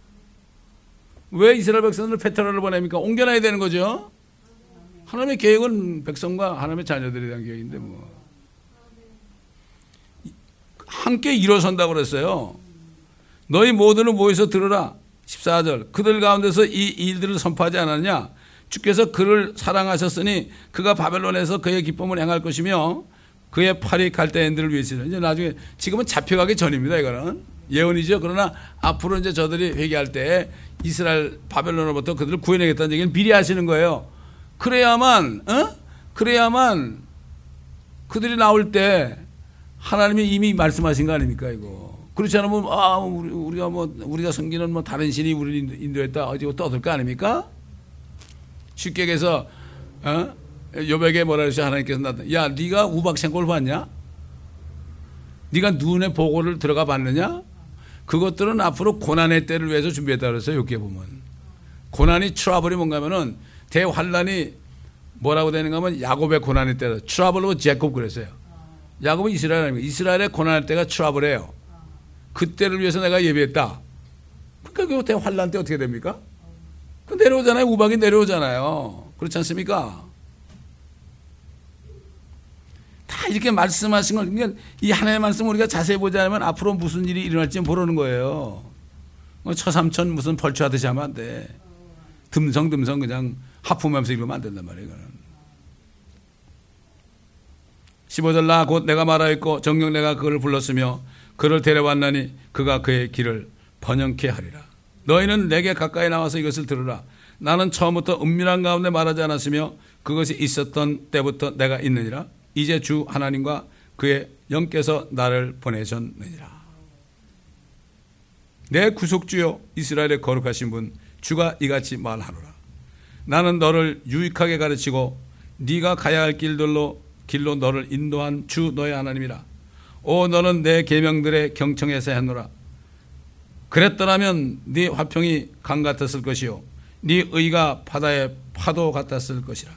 [SPEAKER 1] 왜 이스라엘 백성들을 페트라를 보냅니까? 옮겨놔야 되는 거죠. 하나님의 계획은 백성과 하나님의 자녀들에 대한 계획인데 뭐. 함께 일어선다고 그랬어요. 너희 모두는 모여서 들으라. 14절. 그들 가운데서 이 일들을 선포하지 않았냐? 주께서 그를 사랑하셨으니 그가 바벨론에서 그의 기쁨을 행할 것이며 그의 팔이 갈대인들을 위해서 이제 나중에 지금은 잡혀가기 전입니다 이거는 예언이죠 그러나 앞으로 이제 저들이 회개할 때 이스라엘 바벨론으로부터 그들을 구해내겠다는 얘기는 미리 하시는 거예요 그래야만 어? 그래야만 그들이 나올 때 하나님이 이미 말씀하신 거 아닙니까 이거 그렇지 않으면 아 우리, 가뭐 우리가 섬기는 뭐 다른 신이 우리를 인도했다 어디고 떠들 거 아닙니까? 쉽게 얘기해서 어? 여백에 뭐라 그러시 하나님께서 나타 야 네가 우박생골 봤냐? 네가 눈의 보고를 들어가 봤느냐? 그것들은 앞으로 고난의 때를 위해서 준비했다 그랬어요. 여기에 보면 고난이 트러블이 뭔가면은 대환란이 뭐라고 되는가 하면 야곱의 고난의 때다. 트러블로 제곱 그랬어요. 야곱은 이스라엘 아닙니까? 이스라엘의 고난할 때가 트러블이에요. 그때를 위해서 내가 예비했다. 그러니까 그 환란 때 어떻게 됩니까? 그 내려오잖아요. 우박이 내려오잖아요. 그렇지 않습니까? 다 이렇게 말씀하신 걸, 그러니까 이 하나의 말씀 우리가 자세히 보지 않으면 앞으로 무슨 일이 일어날지 모르는 거예요. 뭐 처삼천 무슨 벌초하듯이 하면 안 돼. 듬성듬성 그냥 하품하면서 이러면 안 된단 말이에요. 이거는. 15절 나 곧 내가 말하였고 정녕 내가 그를 불렀으며 그를 데려왔나니 그가 그의 길을 번영케 하리라. 너희는 내게 가까이 나와서 이것을 들으라. 나는 처음부터 은밀한 가운데 말하지 않았으며 그것이 있었던 때부터 내가 있느니라. 이제 주 하나님과 그의 영께서 나를 보내셨느니라. 내 구속주여 이스라엘의 거룩하신 분 주가 이같이 말하노라. 나는 너를 유익하게 가르치고 네가 가야 할 길들로 길로 너를 인도한 주 너의 하나님이라. 오 너는 내 계명들의 경청에서 했노라. 그랬더라면 네 화평이 강 같았을 것이요 네 의가 바다의 파도 같았을 것이라.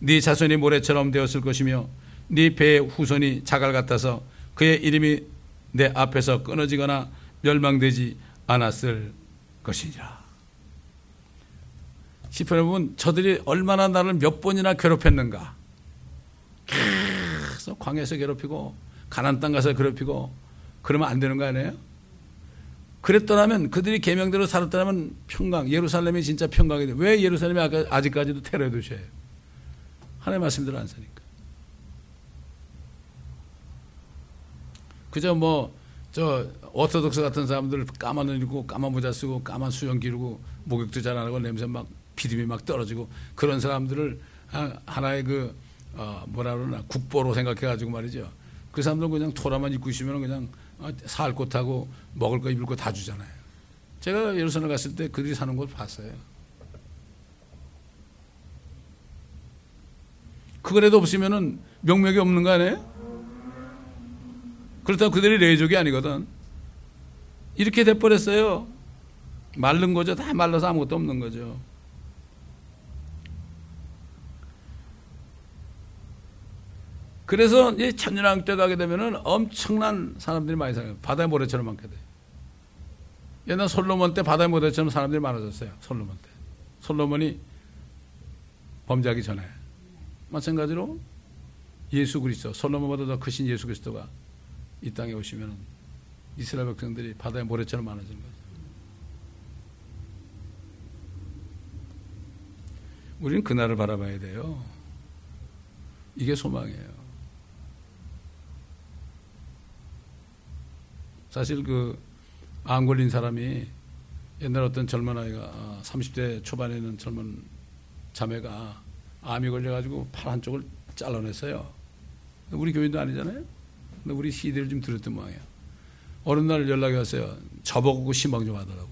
[SPEAKER 1] 네 자손이 모래처럼 되었을 것이며 네 배의 후손이 자갈 같아서 그의 이름이 내 앞에서 끊어지거나 멸망되지 않았을 것이니라. 시편에 보면 저들이 얼마나 나를 몇 번이나 괴롭혔는가. 계속 광야에서 괴롭히고 가나안 땅 가서 괴롭히고 그러면 안 되는 거 아니에요? 그랬더라면 그들이 계명대로 살았더라면 평강 예루살렘이 진짜 평강이 돼. 왜 예루살렘이 아직까지도 테러의 도시예요? 하나님 말씀대로 안 사니까. 그저 뭐저 오토독스 같은 사람들 까만 옷 입고 까만 모자 쓰고 까만 수염 기르고 목욕도 잘 안 하고 냄새 막 비듬이 막 떨어지고 그런 사람들을 하나의 그 어, 뭐라 그러나 국보로 생각해가지고 말이죠. 그 사람들 그냥 토라만 입고 있으면 그냥 어, 살 곳하고 먹을 거 입을 거 다 주잖아요. 제가 예루살렘 갔을 때 그들이 사는 곳 봤어요. 그거라도 없으면은 명맥이 없는 거 아니에요? 그렇다고 그들이 레이족이 아니거든. 이렇게 돼버렸어요. 말른 거죠. 다 말라서 아무것도 없는 거죠. 그래서 이제 천년왕 때 가게 되면은 엄청난 사람들이 많이 살아요. 바다의 모래처럼 많게 돼. 옛날 솔로몬 때 바다의 모래처럼 사람들이 많아졌어요. 솔로몬 때. 솔로몬이 범죄하기 전에. 마찬가지로 예수 그리스도, 솔로몬보다 더 크신 예수 그리스도가 이 땅에 오시면 이스라엘 백성들이 바다의 모래처럼 많아지는 거죠. 우리는 그날을 바라봐야 돼요. 이게 소망이에요. 사실 그안 걸린 사람이 옛날 어떤 젊은 아이가 30대 아, 초반에 는 젊은 자매가 암이 걸려가지고 팔 한쪽을 잘라냈어요. 우리 교인도 아니잖아요. 근데 우리 CD를 좀 들었던 모양이에요. 어느 날 연락이 왔어요. 저보고 심방 좀 하더라고.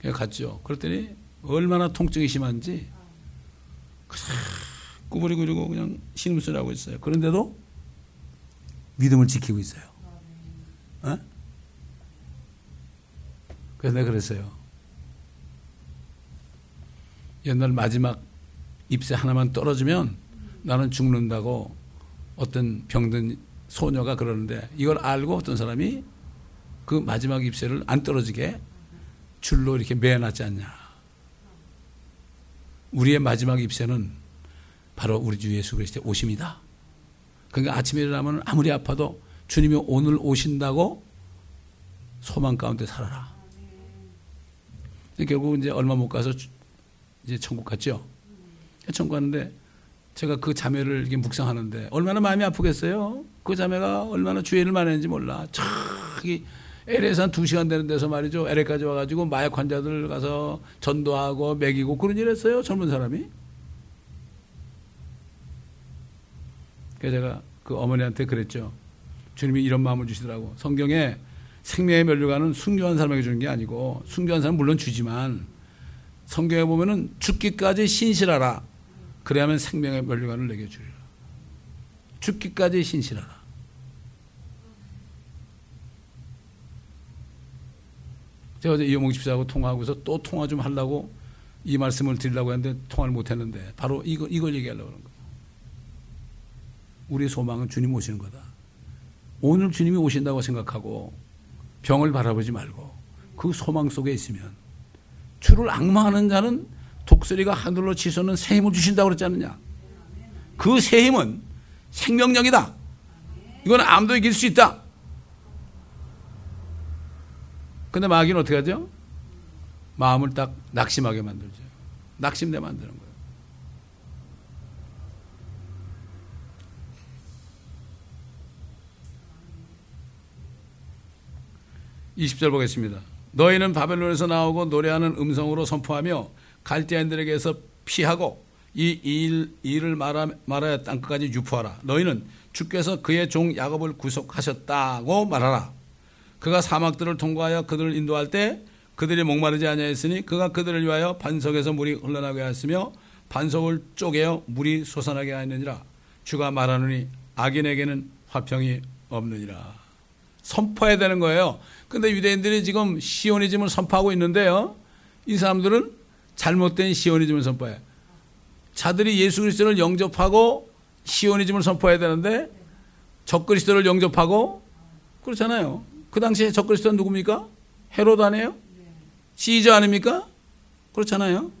[SPEAKER 1] 그냥 갔죠. 그랬더니 얼마나 통증이 심한지 꾸부리고 그냥 신음소리 하고 있어요. 그런데도 믿음을 지키고 있어요. 어? 그래서 내가 그랬어요. 옛날 마지막 잎새 하나만 떨어지면 나는 죽는다고 어떤 병든 소녀가 그러는데 이걸 알고 어떤 사람이 그 마지막 잎새를 안 떨어지게 줄로 이렇게 매어놨지 않냐. 우리의 마지막 잎새는 바로 우리 주 예수 그리스도의 오심이다. 그러니까 아침에 일어나면 아무리 아파도 주님이 오늘 오신다고 소망 가운데 살아라. 결국 이제 얼마 못 가서 이제 천국 갔죠. 천국 갔는데 제가 그 자매를 이렇게 묵상하는데 얼마나 마음이 아프겠어요? 그 자매가 얼마나 주의를 많이 했는지 몰라. 저기 LA에서 한 2시간 되는 데서 말이죠. LA까지 와가지고 마약 환자들 가서 전도하고 먹이고 그런 일 했어요. 젊은 사람이. 그래서 제가 그 어머니한테 그랬죠. 주님이 이런 마음을 주시더라고. 성경에 생명의 면류관은 순교한 사람에게 주는 게 아니고 순교한 사람 물론 주지만 성경에 보면은 죽기까지 신실하라. 그래야만 생명의 면류관을 내게 주리라. 죽기까지 신실하라. 제가 어제 이영봉 집사하고 통화하고서 또 통화 좀 하려고 이 말씀을 드리려고 했는데 통화를 못 했는데 바로 이거, 이걸 얘기하려고 그런 거예요. 우리 소망은 주님 오시는 거다. 오늘 주님이 오신다고 생각하고 병을 바라보지 말고 그 소망 속에 있으면 주를 악마하는 자는 독수리가 하늘로 치솟는 새 힘을 주신다고 그랬지 않느냐. 그 새 힘은 생명력이다. 이건 암도 이길 수 있다. 근데 마귀는 어떻게 하죠? 마음을 딱 낙심하게 만들죠. 낙심돼 만드는 20절 보겠습니다. 너희는 바벨론에서 나오고 노래하는 음성으로 선포하며 갈대인들에게서 피하고 이 일, 일을 말하, 말하여 땅 끝까지 유포하라. 너희는 주께서 그의 종 야곱을 구속하셨다고 말하라. 그가 사막들을 통과하여 그들을 인도할 때 그들이 목마르지 아니하였으니 그가 그들을 위하여 반석에서 물이 흘러나게 하였으며 반석을 쪼개어 물이 솟아나게 하였느니라. 주가 말하느니 악인에게는 화평이 없느니라. 선포해야 되는 거예요. 근데 유대인들이 지금 시오니즘을 선포하고 있는데요. 이 사람들은 잘못된 시오니즘을 선포해. 자들이 예수 그리스도를 영접하고 시오니즘을 선포해야 되는데 적그리스도를 영접하고 그렇잖아요. 그 당시에 적그리스도는 누굽니까? 헤로드 아니에요? 시저 아닙니까? 그렇잖아요.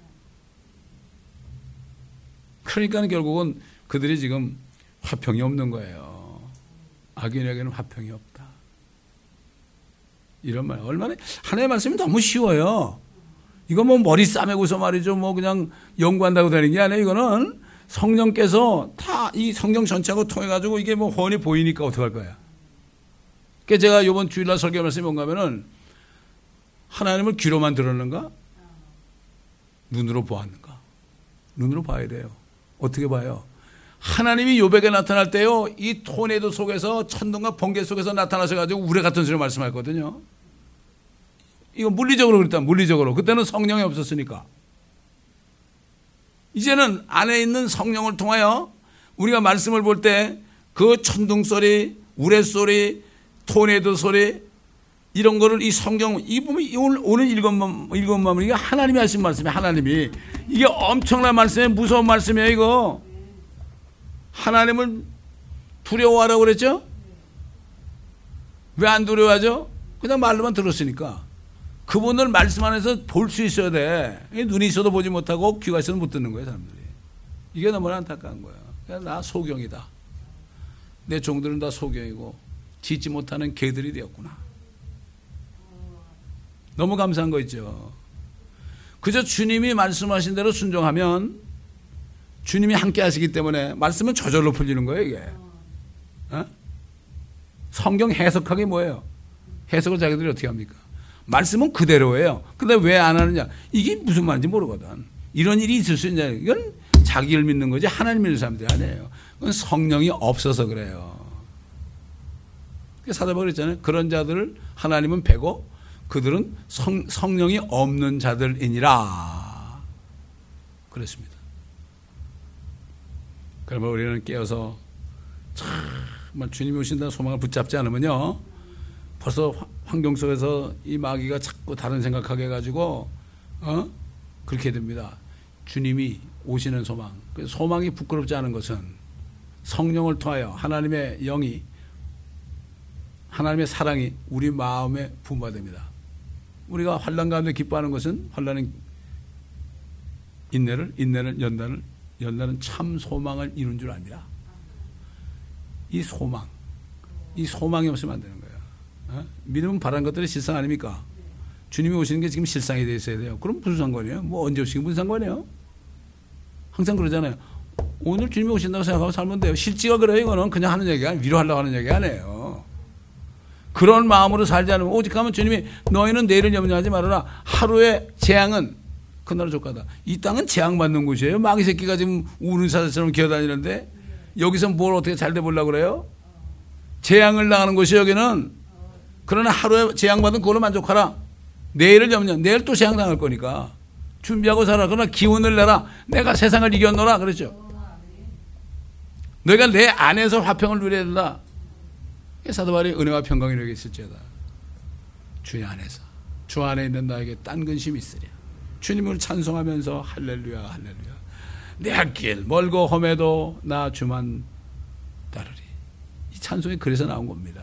[SPEAKER 1] 그러니까 결국은 그들이 지금 화평이 없는 거예요. 악인에게는 화평이 없다. 이런 말. 얼마나, 하나의 말씀이 너무 쉬워요. 이거 뭐 머리 싸매고서 말이죠. 뭐 그냥 연구한다고 되는 게 아니에요. 이거는 성령께서 다 이 성경 전체하고 통해 가지고 이게 뭐 훤히 보이니까 어떡할 거야. 그러니까 제가 이번 주일날 설교 말씀이 뭔가 하면은 하나님을 귀로만 들었는가? 눈으로 보았는가? 눈으로 봐야 돼요. 어떻게 봐요? 하나님이 요백에 나타날 때요, 이 토네도 속에서 천둥과 번개 속에서 나타나셔가지고 우레 같은 소리 말씀하거든요. 이거 물리적으로 그랬다, 물리적으로. 그때는 성령이 없었으니까. 이제는 안에 있는 성령을 통하여 우리가 말씀을 볼 때 그 천둥 소리, 우레 소리, 토네도 소리, 이런 거를 이 성경, 이 보면 오늘, 오늘 읽은, 읽은 마음, 이게 하나님이 하신 말씀이에요, 하나님이. 이게 엄청난 말씀이에요, 무서운 말씀이에요, 이거. 하나님을 두려워하라고 그랬죠? 왜 안 두려워하죠? 그냥 말로만 들었으니까. 그분을 말씀 안에서 볼 수 있어야 돼. 눈이 있어도 보지 못하고 귀가 있어도 못 듣는 거예요, 사람들이. 이게 너무나 안타까운 거야. 그냥 나 소경이다. 내 종들은 다 소경이고, 짓지 못하는 개들이 되었구나. 너무 감사한 거 있죠. 그저 주님이 말씀하신 대로 순종하면 주님이 함께 하시기 때문에 말씀은 저절로 풀리는 거예요, 이게. 어? 성경 해석하기 뭐예요? 해석을 자기들이 어떻게 합니까? 말씀은 그대로예요. 근데 왜 안 하느냐? 이게 무슨 말인지 모르거든. 이런 일이 있을 수 있냐? 이건 자기를 믿는 거지 하나님 믿는 사람들이 아니에요. 그건 성령이 없어서 그래요. 사도바울 그랬잖아요. 그런 자들을 하나님은 배고 그들은 성, 성령이 없는 자들이니라. 그랬습니다. 그러면 우리는 깨어서 정말 주님이 오신다는 소망을 붙잡지 않으면요. 벌써 환경 속에서 이 마귀가 자꾸 다른 생각하게 해가지고, 어? 그렇게 됩니다. 주님이 오시는 소망. 그 소망이 부끄럽지 않은 것은 성령을 통하여 하나님의 영이, 하나님의 사랑이 우리 마음에 부음받습니다. 우리가 환란 가운데 기뻐하는 것은 환란은 인내를, 인내를, 연단을 연단은 참 소망을 이룬 줄 압니다. 이 소망, 이 소망이 없으면 안 되는 거예요. 어? 믿음은 바란 것들이 실상 아닙니까? 주님이 오시는 게 지금 실상이 되어 있어야 돼요. 그럼 무슨 상관이에요? 뭐 언제 오시긴 무슨 상관이에요? 항상 그러잖아요. 오늘 주님이 오신다고 생각하고 살면 돼요. 실지가 그래요. 이거는 그냥 하는 얘기가 아니에요. 위로하려고 하는 얘기 아니에요. 그런 마음으로 살지 않으면 오직 하면 주님이 너희는 내일을 염려하지 말아라. 하루의 재앙은 그 나라 조카다. 이 땅은 재앙받는 곳이에요. 마귀 새끼가 지금 우는 사자처럼 기어다니는데 여기서 뭘 어떻게 잘 돼 보려고 그래요? 재앙을 당하는 곳이 여기는 그러나 하루에 재앙받은 그걸로 만족하라. 내일을 염려. 내일 또 재앙 당할 거니까 준비하고 살아. 그러나 기운을 내라. 내가 세상을 이겼노라. 그랬죠. 너희가 내 안에서 화평을 누려야 된다. 사도바리 은혜와 평강이 너에게 있을지어다. 주의 안에서. 주 안에 있는 나에게 딴 근심이 있으랴. 주님을 찬송하면서 할렐루야 할렐루야 내길 멀고 험해도 나 주만 따르리. 이 찬송이 그래서 나온 겁니다.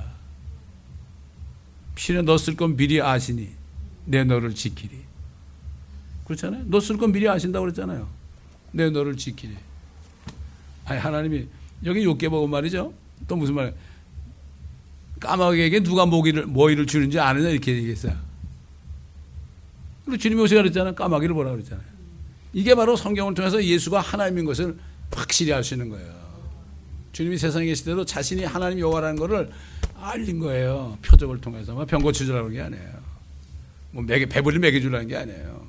[SPEAKER 1] 필에 넣었을 건 미리 아시니 내 너를 지키리. 그렇잖아요. 넣었을 건 미리 아신다고 그랬잖아요. 내 너를 지키리. 아니 하나님이 여기 보고 말이죠. 또 무슨 말? 까마귀에게 누가 모기를 모이를 주는지 아느냐 이렇게 얘기했어요. 그리고 주님이 오시가 그랬잖아요. 까마귀를 보라 그랬잖아요. 이게 바로 성경을 통해서 예수가 하나님인 것을 확실히 알 수 있는 거예요. 주님이 세상에 계실 때도 자신이 하나님 여호와라는 것을 알린 거예요. 표적을 통해서 뭐병 고쳐주라는 게 아니에요. 뭐 매개 배불리 먹여주라는 게 아니에요.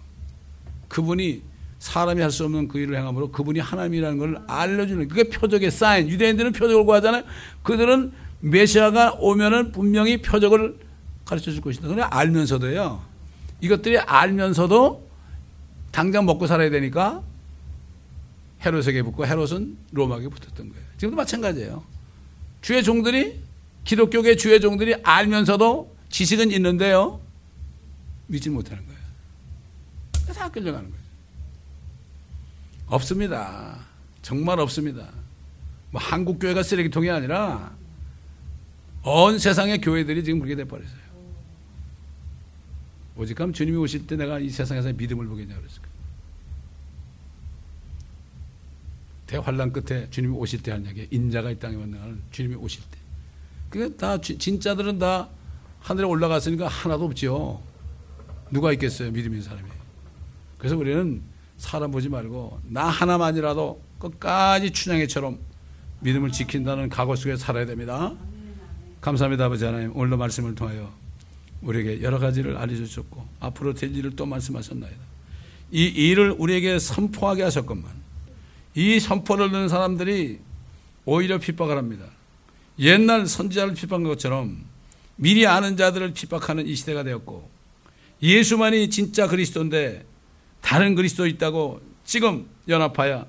[SPEAKER 1] 그분이 사람이 할 수 없는 그 일을 행함으로 그분이 하나님이라는 걸 알려주는 그게 표적의 사인. 유대인들은 표적을 구하잖아요. 그들은 메시아가 오면은 분명히 표적을 가르쳐 줄 것이다. 그냥 알면서도요. 이것들이 알면서도 당장 먹고 살아야 되니까 헤롯에게 붙고 헤롯은 로마에게 붙었던 거예요. 지금도 마찬가지예요. 주의 종들이 기독교계 주의 종들이 알면서도 지식은 있는데요. 믿지 못하는 거예요. 다 끌려가는 거예요. 없습니다. 정말 없습니다. 뭐 한국 교회가 쓰레기통이 아니라 온 세상의 교회들이 지금 그렇게 돼 버렸어요. 오직하면 주님이 오실 때 내가 이 세상에서 믿음을 보겠냐 그랬을까. 대환란 끝에 주님이 오실 때한 얘기 인자가 이 땅에 만나는 주님이 오실 때. 그게 다 진짜들은 다 하늘에 올라갔으니까 하나도 없죠. 누가 있겠어요 믿음 있는 사람이. 그래서 우리는 사람 보지 말고 나 하나만이라도 끝까지 춘향이처럼 믿음을 지킨다는 각오 속에 살아야 됩니다. 감사합니다 아버지 하나님 오늘도 말씀을 통하여 우리에게 여러 가지를 알려주셨고 앞으로 될 일을 또 말씀하셨나이다. 이 일을 우리에게 선포하게 하셨건만 이 선포를 듣는 사람들이 오히려 핍박을 합니다. 옛날 선지자를 핍박한 것처럼 미리 아는 자들을 핍박하는 이 시대가 되었고 예수만이 진짜 그리스도인데 다른 그리스도 있다고 지금 연합하여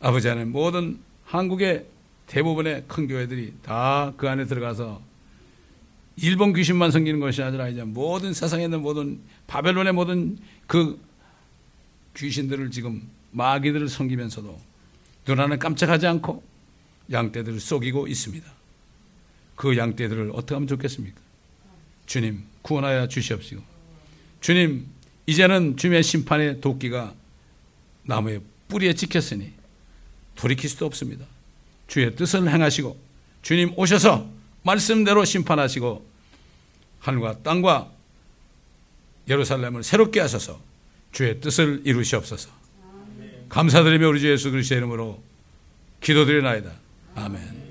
[SPEAKER 1] 아버지 하나님 모든 한국의 대부분의 큰 교회들이 다 그 안에 들어가서 일본 귀신만 섬기는 것이 아니라 이제 모든 세상에 있는 모든 바벨론의 모든 그 귀신들을 지금 마귀들을 섬기면서도 눈하는 깜짝하지 않고 양떼들을 속이고 있습니다. 그 양떼들을 어떻게 하면 좋겠습니까? 주님 구원하여 주시옵시고 주님 이제는 주님의 심판의 도끼가 나무의 뿌리에 찍혔으니 돌이킬 수도 없습니다. 주의 뜻을 행하시고 주님 오셔서 말씀대로 심판하시고 하늘과 땅과 예루살렘을 새롭게 하셔서 주의 뜻을 이루시옵소서. 감사드리며 우리 주 예수 그리스도의 이름으로 기도드리나이다. 아멘.